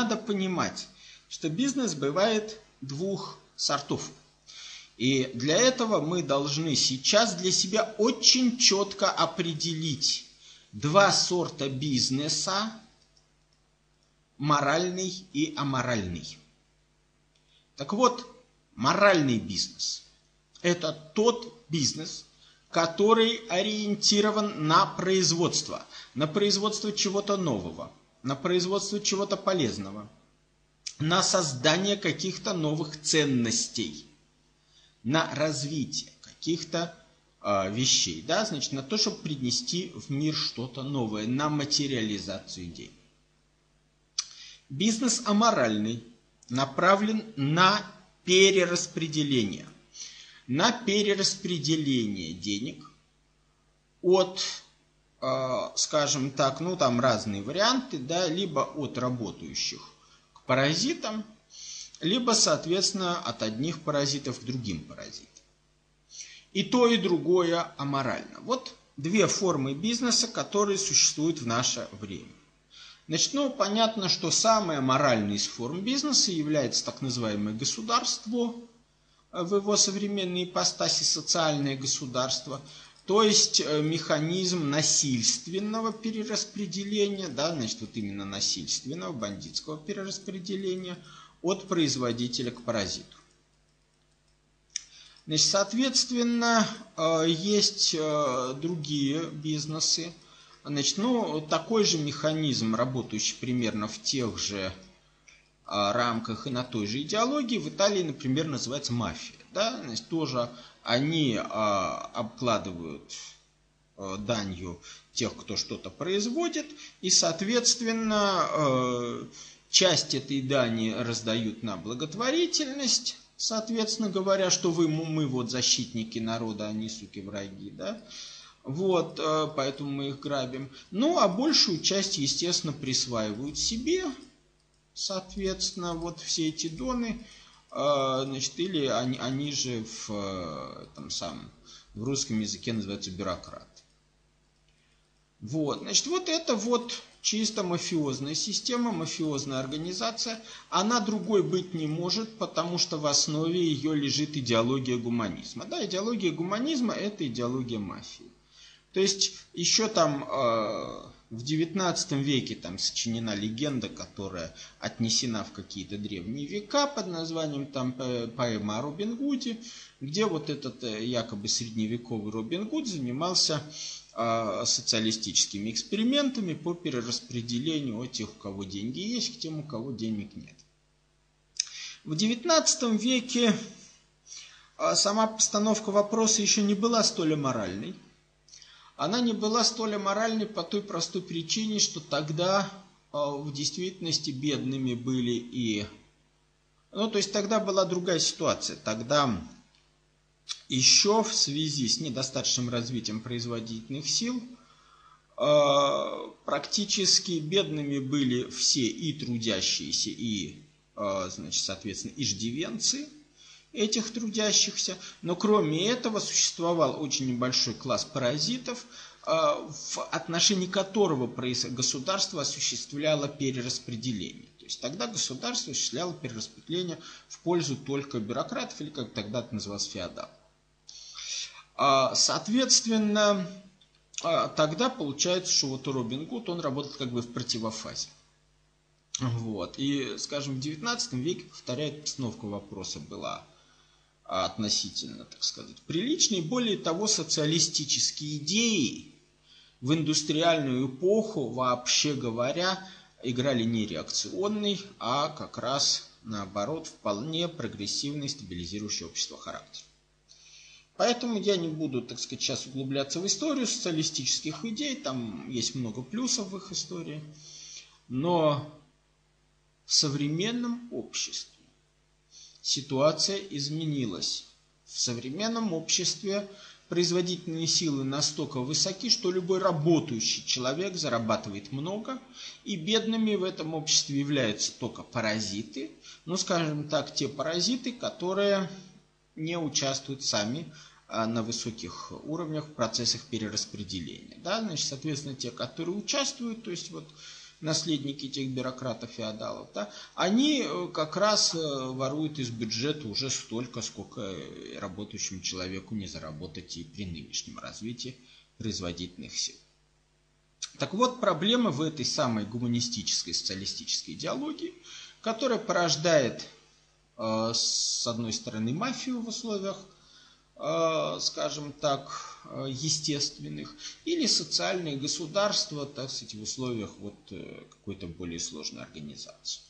Надо понимать, что бизнес бывает двух сортов. И для этого мы должны сейчас для себя очень четко определить два сорта бизнеса, моральный и аморальный. Так вот, моральный бизнес – это тот бизнес, который ориентирован на производство, на производство чего-то нового, на производство чего-то полезного, на создание каких-то новых ценностей, на развитие каких-то э, вещей, да, значит, на то, чтобы принести в мир что-то новое, на материализацию идей. Бизнес аморальный направлен на перераспределение. На перераспределение денег от, скажем так, ну там разные варианты, да, либо от работающих к паразитам, либо, соответственно, от одних паразитов к другим паразитам. И то, и другое аморально. Вот две формы бизнеса, которые существуют в наше время. Значит, ну, понятно, что самая моральная из форм бизнеса является так называемое государство, э, в его современной ипостаси социальное государство, то есть э, механизм насильственного перераспределения, да, значит, вот именно насильственного, бандитского перераспределения от производителя к паразиту. Значит, соответственно, э, есть другие бизнесы, Значит, ну, такой же механизм, работающий примерно в тех же рамках и на той же идеологии, в Италии, например, называется мафия. Да? Значит, тоже они а, обкладывают а, данью тех, кто что-то производит, и, соответственно, а, часть этой дани раздают на благотворительность, соответственно говоря, что вы, мы вот защитники народа, они, суки, враги, да, вот, э, поэтому мы их грабим. Ну, а большую часть, естественно, присваивают себе. Соответственно, вот все эти доны, значит, или они, они же в, э, там, самом, в русском языке называются бюрократ. Вот, значит, вот это вот чисто мафиозная система, мафиозная организация. Она другой быть не может, потому что в основе ее лежит идеология гуманизма. Да, идеология гуманизма – это идеология мафии. То есть еще там э, в XIX веке там сочинена легенда, которая отнесена в какие-то древние века под названием там поэма о Робин Гуде, где вот этот э, якобы средневековый Робин Гуд занимался э, социалистическими экспериментами по перераспределению тех, у кого деньги есть, к тем, у кого денег нет. В XIX веке э, сама постановка вопроса еще не была столь аморальной она не была столь аморальной по той простой причине, что тогда а, в действительности бедными были и... Ну, то есть тогда была другая ситуация. Тогда еще в связи с недостаточным развитием производительных сил а, практически бедными были все и трудящиеся, и, а, значит, соответственно, иждивенцы – этих трудящихся, но кроме этого существовал очень небольшой класс паразитов, а, в отношении которого государство осуществляло перераспределение. То есть тогда государство осуществляло перераспределение в пользу только бюрократов, или как тогда это называлось, феодал. А, соответственно, а, тогда получается, что вот Робин Гуд, он работает как бы в противофазе. Вот. И, скажем, в 19 веке, повторяю, постановка вопроса была относительно, так сказать, приличные. Более того, социалистические идеи в индустриальную эпоху, вообще говоря, играли не реакционный, а как раз наоборот вполне прогрессивный, стабилизирующий общество характер. Поэтому я не буду, так сказать, сейчас углубляться в историю социалистических идей, там есть много плюсов в их истории, но в современном обществе ситуация изменилась. В современном обществе производительные силы настолько высоки, что любой работающий человек зарабатывает много, и бедными в этом обществе являются только паразиты, ну, скажем так, те паразиты, которые не участвуют сами а, на высоких уровнях в процессах перераспределения. Да? Значит, соответственно, те, которые участвуют, то есть вот наследники тех бюрократов-феодалов, да, они э, как раз э, воруют из бюджета уже столько, сколько работающему человеку не заработать и при нынешнем развитии производительных сил. Так вот, проблема в этой самой гуманистической социалистической идеологии, которая порождает, э, с одной стороны, мафию в условиях, скажем так, э, естественных, или социальные государства, так сказать, в условиях вот какой-то более сложной организации.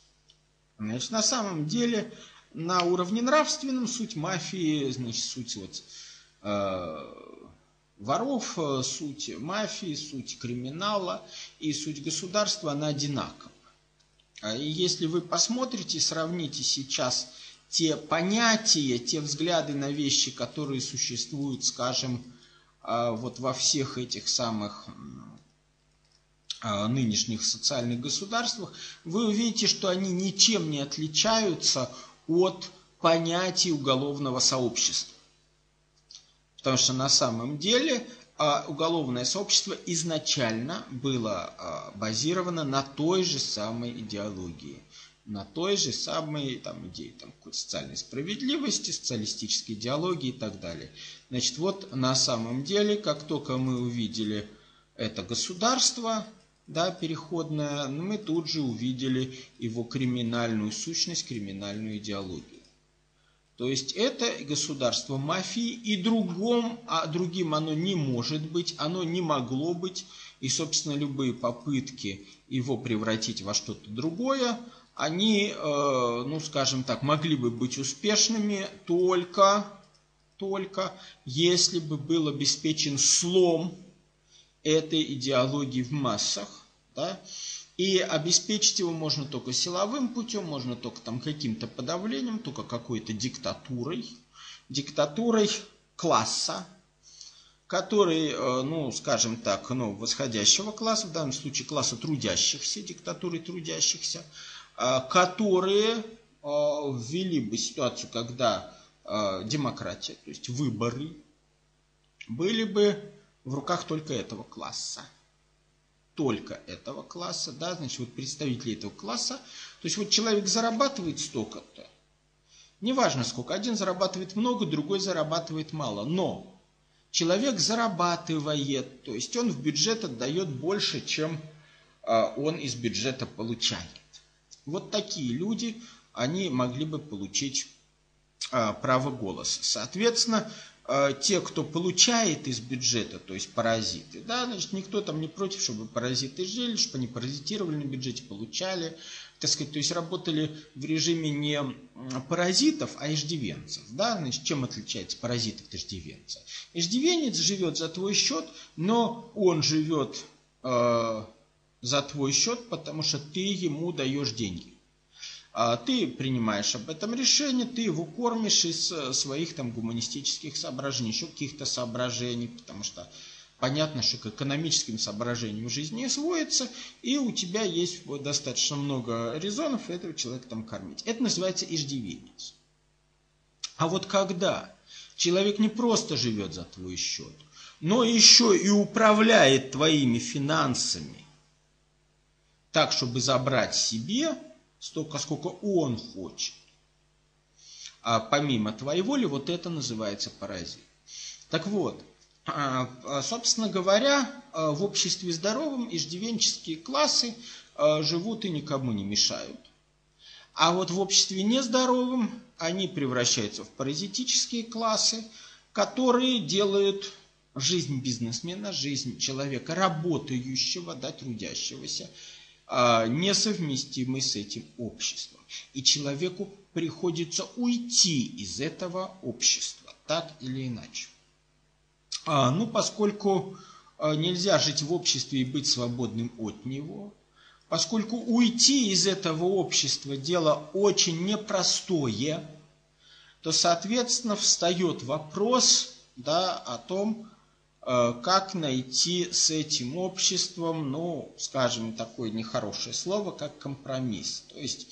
Значит, на самом деле, на уровне нравственном суть мафии, значит, суть вот воров, э, суть мафии, суть криминала и суть государства, она одинакова. А и если вы посмотрите, сравните сейчас те понятия, те взгляды на вещи, которые существуют, скажем, а, вот во всех этих самых а, нынешних социальных государствах, вы увидите, что они ничем не отличаются от понятий уголовного сообщества. Потому что на самом деле а, уголовное сообщество изначально было базировано на той же самой идеологии, на той же самой там, идее там, социальной справедливости, социалистической идеологии и так далее. Значит, вот на самом деле, как только мы увидели это государство, да, переходное, мы тут же увидели его криминальную сущность, криминальную идеологию. То есть это государство мафии, и другом, а другим оно не может быть, оно не могло быть, и, собственно, любые попытки его превратить во что-то другое, они, э, ну, скажем так, могли бы быть успешными только, только если бы был обеспечен слом этой идеологии в массах, да, и обеспечить его можно только силовым путем, можно только там каким-то подавлением, только какой-то диктатурой, диктатурой класса, который, э, ну, скажем так, ну, восходящего класса, в данном случае класса трудящихся, диктатуры трудящихся, которые э, ввели бы ситуацию, когда демократия, то есть выборы, были бы в руках только этого класса. Только этого класса, да, значит, вот представители этого класса. То есть вот человек зарабатывает столько-то, неважно сколько, один зарабатывает много, другой зарабатывает мало, но человек зарабатывает, то есть он в бюджет отдает больше, чем он из бюджета получает. Вот такие люди, они могли бы получить а, право голоса. Соответственно, Э, те, кто получает из бюджета, то есть паразиты, да, значит, никто там не против, чтобы паразиты жили, чтобы они паразитировали на бюджете, получали, так сказать, то есть работали в режиме не паразитов, а иждивенцев, да, значит, чем отличается паразит от иждивенца? Иждивенец живет за твой счет, но он живет э, за твой счет, потому что ты ему даешь деньги. А ты принимаешь об этом решение, ты его кормишь из э, своих там гуманистических соображений, еще каких-то соображений, потому что понятно, что к экономическим соображениям в жизни не сводится, и у тебя есть достаточно много резонов этого человека там кормить. Это называется иждивенец. А вот когда человек не просто живет за твой счет, но еще и управляет твоими финансами так, чтобы забрать себе – столько, сколько он хочет. А помимо твоей воли, вот это называется паразит. Так вот, а, а, собственно говоря, а, в обществе здоровом иждивенческие классы живут и никому не мешают. А вот в обществе нездоровом они превращаются в паразитические классы, которые делают жизнь бизнесмена, жизнь человека работающего, да, трудящегося, несовместимы с этим обществом. И человеку приходится уйти из этого общества, так или иначе. А, ну, поскольку а, нельзя жить в обществе и быть свободным от него, поскольку уйти из этого общества дело очень непростое, то, соответственно, встает вопрос да, о том, как найти с этим обществом, ну, скажем, такое нехорошее слово, как компромисс. То есть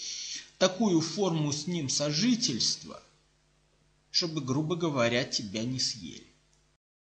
такую форму с ним сожительства, чтобы, грубо говоря, тебя не съели.